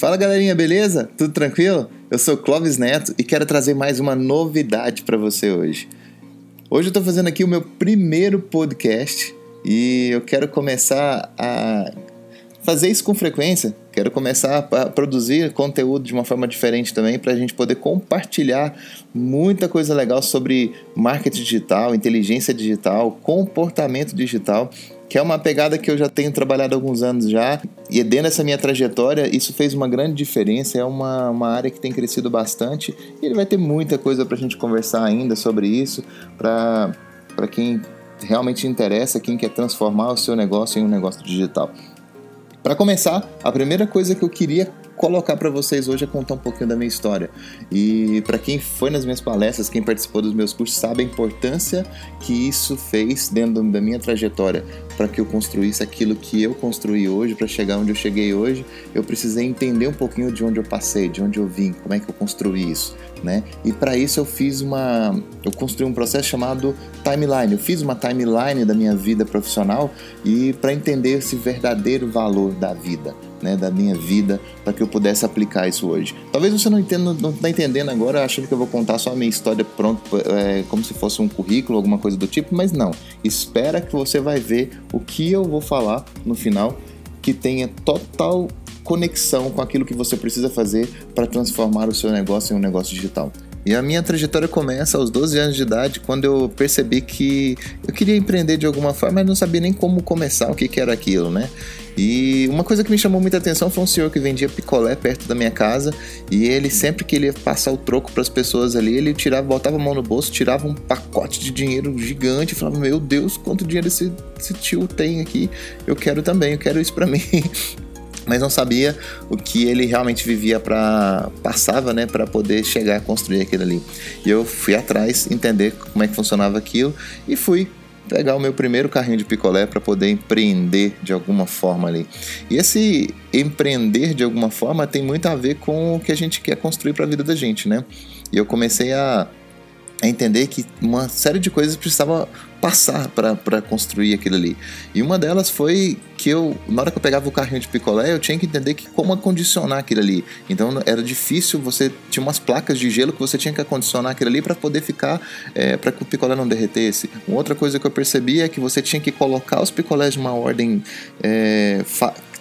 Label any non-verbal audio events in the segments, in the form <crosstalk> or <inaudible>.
Fala galerinha, beleza? Tudo tranquilo? Eu sou Clóvis Neto e quero trazer mais uma novidade para você hoje. Hoje eu estou fazendo aqui o meu primeiro podcast e eu quero começar a fazer isso com frequência. Quero começar a produzir conteúdo de uma forma diferente também para a gente poder compartilhar muita coisa legal sobre marketing digital, inteligência digital, comportamento digital que é uma pegada que eu já tenho trabalhado há alguns anos já, e dentro dessa minha trajetória, isso fez uma grande diferença, é uma, uma área que tem crescido bastante, e ele vai ter muita coisa para a gente conversar ainda sobre isso, para quem realmente interessa, quem quer transformar o seu negócio em um negócio digital. Para começar, a primeira coisa que eu queria colocar para vocês hoje é contar um pouquinho da minha história. E para quem foi nas minhas palestras, quem participou dos meus cursos, sabe a importância que isso fez dentro da minha trajetória para que eu construísse aquilo que eu construí hoje, para chegar onde eu cheguei hoje. Eu precisei entender um pouquinho de onde eu passei, de onde eu vim, como é que eu construí isso, né? E para isso eu fiz uma, eu construí um processo chamado timeline. Eu fiz uma timeline da minha vida profissional e para entender esse verdadeiro valor da vida né, da minha vida para que eu pudesse aplicar isso hoje. Talvez você não entenda, não está entendendo agora, achando que eu vou contar só a minha história pronto, é, como se fosse um currículo, alguma coisa do tipo, mas não. Espera que você vai ver o que eu vou falar no final que tenha total conexão com aquilo que você precisa fazer para transformar o seu negócio em um negócio digital. E a minha trajetória começa aos 12 anos de idade, quando eu percebi que eu queria empreender de alguma forma, mas não sabia nem como começar, o que, que era aquilo, né? E uma coisa que me chamou muita atenção foi um senhor que vendia picolé perto da minha casa e ele sempre que ele ia passar o troco para as pessoas ali, ele tirava, botava a mão no bolso, tirava um pacote de dinheiro gigante e falava: "Meu Deus, quanto dinheiro esse, esse tio tem aqui? Eu quero também, eu quero isso para <laughs> mim". mas não sabia o que ele realmente vivia para passava, né, para poder chegar a construir aquilo ali. E eu fui atrás entender como é que funcionava aquilo e fui pegar o meu primeiro carrinho de picolé para poder empreender de alguma forma ali. E esse empreender de alguma forma tem muito a ver com o que a gente quer construir para a vida da gente, né? E eu comecei a a entender que uma série de coisas precisava passar para construir aquilo ali. E uma delas foi que eu, na hora que eu pegava o carrinho de picolé, eu tinha que entender que como acondicionar aquilo ali. Então era difícil, você tinha umas placas de gelo que você tinha que acondicionar aquilo ali para poder ficar, é, para que o picolé não derretesse. Uma outra coisa que eu percebi é que você tinha que colocar os picolés de uma ordem é,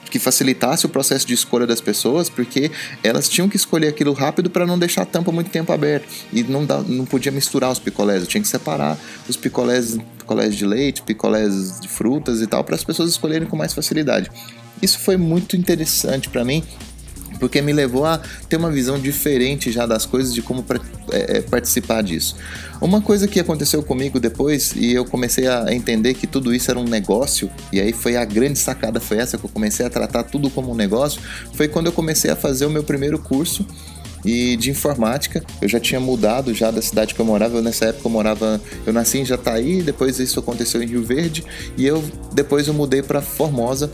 que facilitasse o processo de escolha das pessoas, porque elas tinham que escolher aquilo rápido para não deixar a tampa muito tempo aberta. E não, dá, não podia misturar os picolés, eu tinha que separar os picolés, picolés de leite, picolés de frutas e tal, para as pessoas escolherem com mais facilidade. Isso foi muito interessante para mim, porque me levou a ter uma visão diferente já das coisas, de como é, é, participar disso. Uma coisa que aconteceu comigo depois, e eu comecei a entender que tudo isso era um negócio, e aí foi a grande sacada, foi essa que eu comecei a tratar tudo como um negócio, foi quando eu comecei a fazer o meu primeiro curso e de informática. Eu já tinha mudado já da cidade que eu morava. Eu, nessa época eu morava, eu nasci em Jataí, depois isso aconteceu em Rio Verde e eu depois eu mudei para Formosa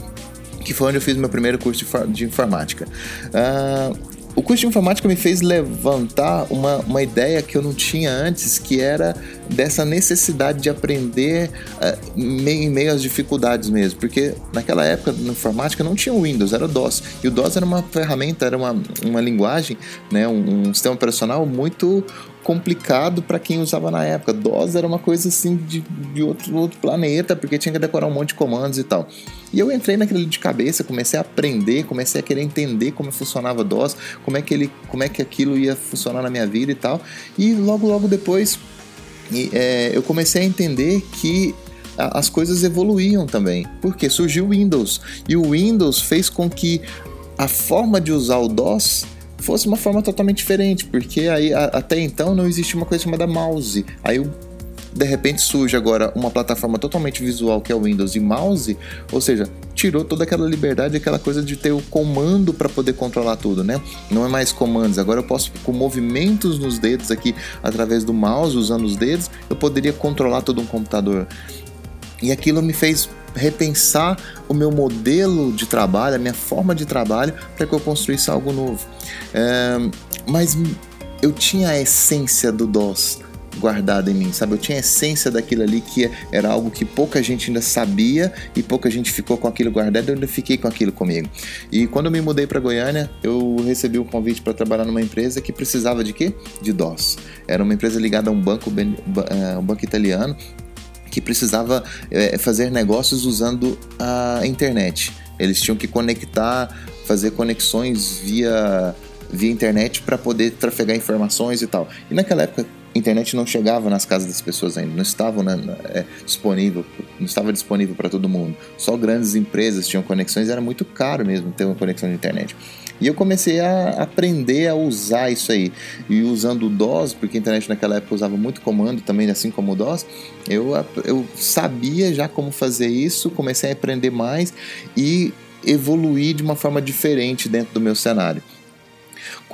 que foi onde eu fiz meu primeiro curso de informática. Uh, o curso de informática me fez levantar uma, uma ideia que eu não tinha antes, que era dessa necessidade de aprender uh, em meio às dificuldades mesmo. Porque naquela época, na informática, não tinha o Windows, era o DOS. E o DOS era uma ferramenta, era uma, uma linguagem, né, um, um sistema operacional muito complicado para quem usava na época. DOS era uma coisa assim de, de outro, outro planeta, porque tinha que decorar um monte de comandos e tal. E eu entrei naquele de cabeça, comecei a aprender, comecei a querer entender como funcionava DOS, como é que ele, como é que aquilo ia funcionar na minha vida e tal. E logo logo depois é, eu comecei a entender que as coisas evoluíam também, porque surgiu o Windows e o Windows fez com que a forma de usar o DOS fosse uma forma totalmente diferente, porque aí a, até então não existia uma coisa chamada mouse. Aí de repente surge agora uma plataforma totalmente visual que é o Windows e mouse, ou seja, tirou toda aquela liberdade, aquela coisa de ter o comando para poder controlar tudo, né? Não é mais comandos, agora eu posso com movimentos nos dedos aqui através do mouse, usando os dedos, eu poderia controlar todo um computador. E aquilo me fez repensar o meu modelo de trabalho, a minha forma de trabalho, para que eu construísse algo novo. É, mas eu tinha a essência do DOS guardado em mim, sabe? Eu tinha a essência daquilo ali que era algo que pouca gente ainda sabia e pouca gente ficou com aquilo guardado, eu ainda fiquei com aquilo comigo. E quando eu me mudei para Goiânia, eu recebi um convite para trabalhar numa empresa que precisava de quê? De DOS. Era uma empresa ligada a um banco, eh, um banco italiano que precisava é, fazer negócios usando a internet. Eles tinham que conectar, fazer conexões via, via internet para poder trafegar informações e tal. E naquela época internet não chegava nas casas das pessoas ainda, não estava na, é, disponível, não estava disponível para todo mundo. Só grandes empresas tinham conexões, era muito caro mesmo ter uma conexão de internet. E eu comecei a aprender a usar isso aí. E usando o DOS, porque a internet naquela época usava muito comando também, assim como o DOS, eu, eu sabia já como fazer isso, comecei a aprender mais e evoluir de uma forma diferente dentro do meu cenário.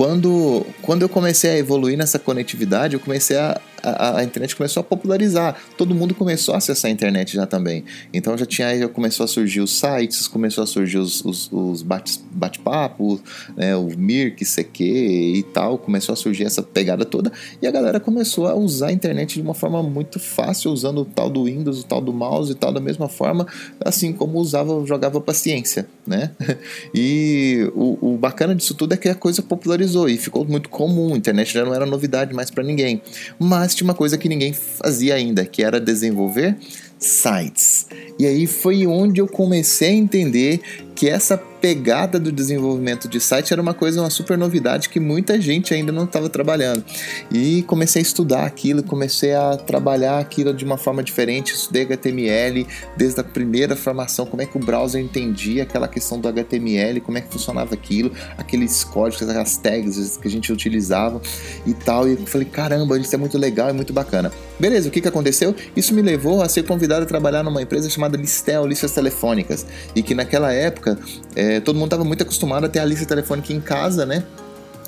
Quando, quando eu comecei a evoluir nessa conectividade, eu comecei a, a, a, internet começou a popularizar. Todo mundo começou a acessar a internet já também. Então já tinha já começou a surgir os sites, começou a surgir os, os, os bate-papos, né, o Mirk, CQ e tal. Começou a surgir essa pegada toda. E a galera começou a usar a internet de uma forma muito fácil, usando o tal do Windows, o tal do mouse e tal, da mesma forma, assim como usava, jogava paciência, né? <laughs> E o, o bacana disso tudo é que a coisa popularizou e ficou muito comum. A internet já não era novidade mais para ninguém. Mas tinha uma coisa que ninguém fazia ainda, que era desenvolver sites. E aí foi onde eu comecei a entender que essa pegada do desenvolvimento de site era uma coisa, uma super novidade que muita gente ainda não estava trabalhando. E comecei a estudar aquilo, comecei a trabalhar aquilo de uma forma diferente. Estudei HTML desde a primeira formação, como é que o browser entendia aquela questão do HTML, como é que funcionava aquilo, aqueles códigos, aquelas tags que a gente utilizava e tal. E falei, caramba, isso é muito legal, é muito bacana. Beleza, o que, que aconteceu? Isso me levou a ser convidado a trabalhar numa empresa chamada Listel, Listas Telefônicas, e que naquela época é, todo mundo estava muito acostumado a ter a lista telefônica em casa, né?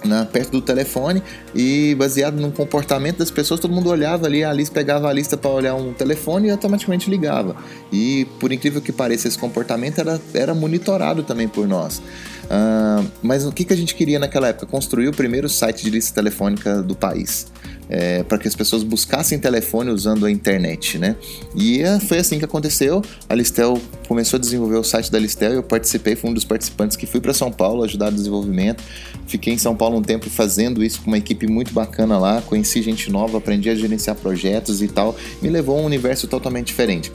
Na, perto do telefone e baseado no comportamento das pessoas, todo mundo olhava ali, a lista pegava a lista para olhar um telefone e automaticamente ligava. E por incrível que pareça, esse comportamento era, era monitorado também por nós. Uh, mas o que, que a gente queria naquela época? Construir o primeiro site de lista telefônica do país é, para que as pessoas buscassem telefone usando a internet, né? E é, foi assim que aconteceu. A Listel começou a desenvolver o site da Listel e eu participei, fui um dos participantes que fui para São Paulo ajudar no desenvolvimento. Fiquei em São Paulo um tempo fazendo isso com uma equipe muito bacana lá, conheci gente nova, aprendi a gerenciar projetos e tal. Me levou a um universo totalmente diferente.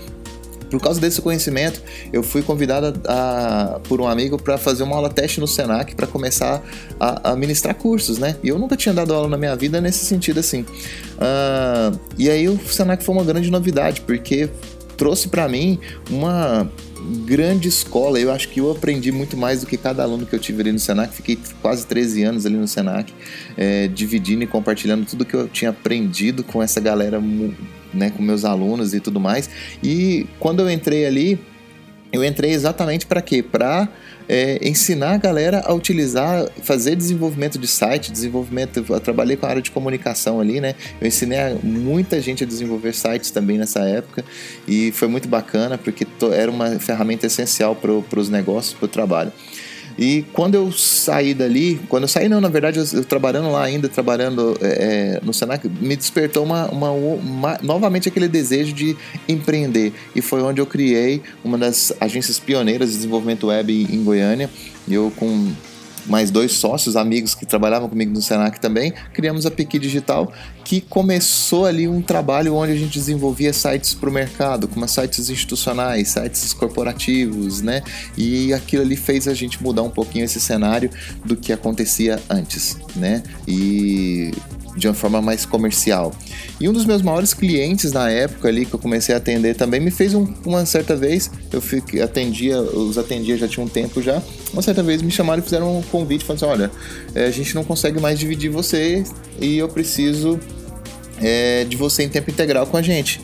Por causa desse conhecimento, eu fui convidado a, a, por um amigo para fazer uma aula teste no Senac para começar a, a, ministrar cursos, né? E eu nunca tinha dado aula na minha vida nesse sentido assim. Uh, e aí o Senac foi uma grande novidade, porque trouxe para mim uma grande escola. Eu acho que eu aprendi muito mais do que cada aluno que eu tive ali no Senac. Fiquei quase 13 anos ali no Senac, é, dividindo e compartilhando tudo que eu tinha aprendido com essa galera né, com meus alunos e tudo mais. E quando eu entrei ali, eu entrei exatamente para quê? Para é, ensinar a galera a utilizar, fazer desenvolvimento de site, desenvolvimento. Eu trabalhei com a área de comunicação ali, né? Eu ensinei muita gente a desenvolver sites também nessa época e foi muito bacana porque era uma ferramenta essencial para os negócios, para o trabalho. E quando eu saí dali, quando eu saí, não, na verdade, eu, eu trabalhando lá ainda, trabalhando é, é, no Senac, me despertou uma, uma, uma, novamente aquele desejo de empreender. E foi onde eu criei uma das agências pioneiras de desenvolvimento web em Goiânia. Eu, com mais dois sócios, amigos que trabalhavam comigo no Senac também, criamos a Piqui Digital, que começou ali um trabalho onde a gente desenvolvia sites para o mercado, como sites institucionais, sites corporativos, né? E aquilo ali fez a gente mudar um pouquinho esse cenário do que acontecia antes, né? E de uma forma mais comercial. E um dos meus maiores clientes na época ali que eu comecei a atender também me fez um, uma certa vez, eu fiquei, atendia, os atendia já tinha um tempo já, uma certa vez me chamaram e fizeram um convite, falando assim, olha, é, a gente não consegue mais dividir você e eu preciso é, de você em tempo integral com a gente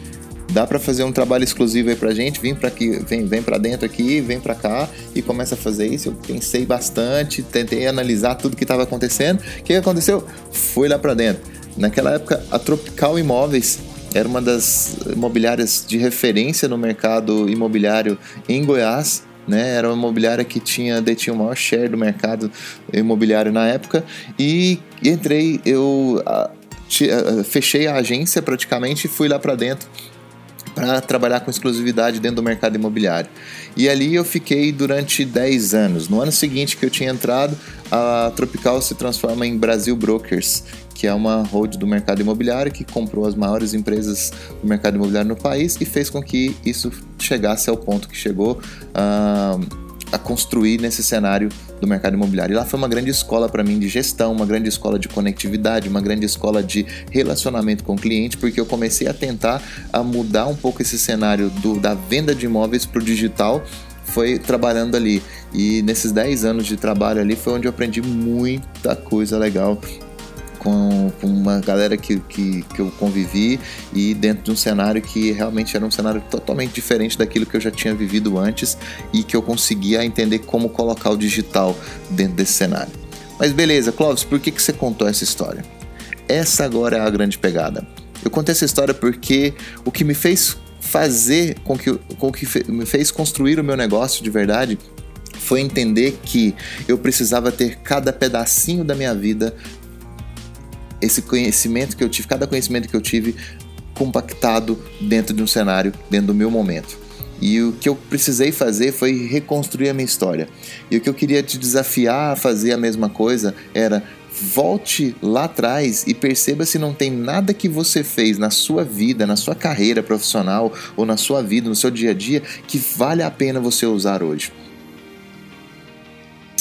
dá para fazer um trabalho exclusivo aí pra gente, vem para aqui, vem, vem para dentro aqui, vem para cá e começa a fazer isso. Eu pensei bastante, tentei analisar tudo que estava acontecendo. O que aconteceu? Fui lá para dentro. Naquela época, a Tropical Imóveis era uma das imobiliárias de referência no mercado imobiliário em Goiás. Né, era uma imobiliária que tinha detinha o maior share do mercado imobiliário na época e entrei eu fechei a agência praticamente e fui lá para dentro para trabalhar com exclusividade dentro do mercado imobiliário. E ali eu fiquei durante 10 anos. No ano seguinte que eu tinha entrado, a Tropical se transforma em Brasil Brokers, que é uma hold do mercado imobiliário que comprou as maiores empresas do mercado imobiliário no país e fez com que isso chegasse ao ponto que chegou. Uh, a construir nesse cenário do mercado imobiliário. E lá foi uma grande escola para mim de gestão, uma grande escola de conectividade, uma grande escola de relacionamento com o cliente, porque eu comecei a tentar a mudar um pouco esse cenário do, da venda de imóveis para o digital foi trabalhando ali. E nesses 10 anos de trabalho ali foi onde eu aprendi muita coisa legal com, com uma galera que, que, que eu convivi e dentro de um cenário que realmente era um cenário totalmente diferente daquilo que eu já tinha vivido antes e que eu conseguia entender como colocar o digital dentro desse cenário. Mas beleza, Clóvis, por que, que você contou essa história? Essa agora é a grande pegada. Eu contei essa história porque o que me fez fazer com que, com que me fez construir o meu negócio de verdade foi entender que eu precisava ter cada pedacinho da minha vida esse conhecimento que eu tive, cada conhecimento que eu tive compactado dentro de um cenário, dentro do meu momento. E o que eu precisei fazer foi reconstruir a minha história. E o que eu queria te desafiar a fazer a mesma coisa era volte lá atrás e perceba se não tem nada que você fez na sua vida, na sua carreira profissional ou na sua vida, no seu dia a dia, que vale a pena você usar hoje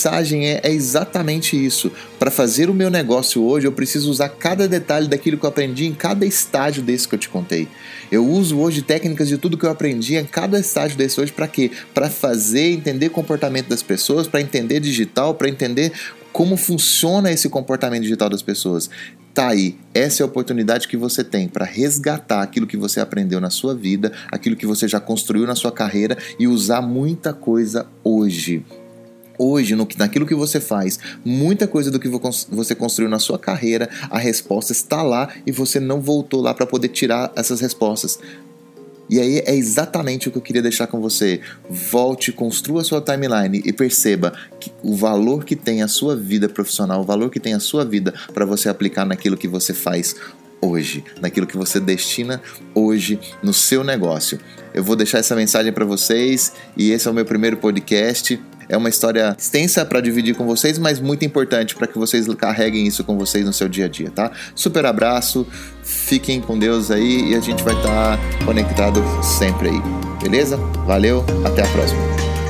mensagem é, é exatamente isso. Para fazer o meu negócio hoje, eu preciso usar cada detalhe daquilo que eu aprendi em cada estágio desse que eu te contei. Eu uso hoje técnicas de tudo que eu aprendi em cada estágio desse hoje para quê? Para fazer, entender comportamento das pessoas, para entender digital, para entender como funciona esse comportamento digital das pessoas. Tá aí, essa é a oportunidade que você tem para resgatar aquilo que você aprendeu na sua vida, aquilo que você já construiu na sua carreira e usar muita coisa hoje hoje, no, naquilo que você faz, muita coisa do que você construiu na sua carreira, a resposta está lá e você não voltou lá para poder tirar essas respostas. E aí é exatamente o que eu queria deixar com você. Volte, construa sua timeline e perceba que o valor que tem a sua vida profissional, o valor que tem a sua vida para você aplicar naquilo que você faz hoje, naquilo que você destina hoje no seu negócio. Eu vou deixar essa mensagem para vocês e esse é o meu primeiro podcast. É uma história extensa para dividir com vocês, mas muito importante para que vocês carreguem isso com vocês no seu dia a dia, tá? Super abraço, fiquem com Deus aí e a gente vai estar tá conectado sempre aí, beleza? Valeu, até a próxima.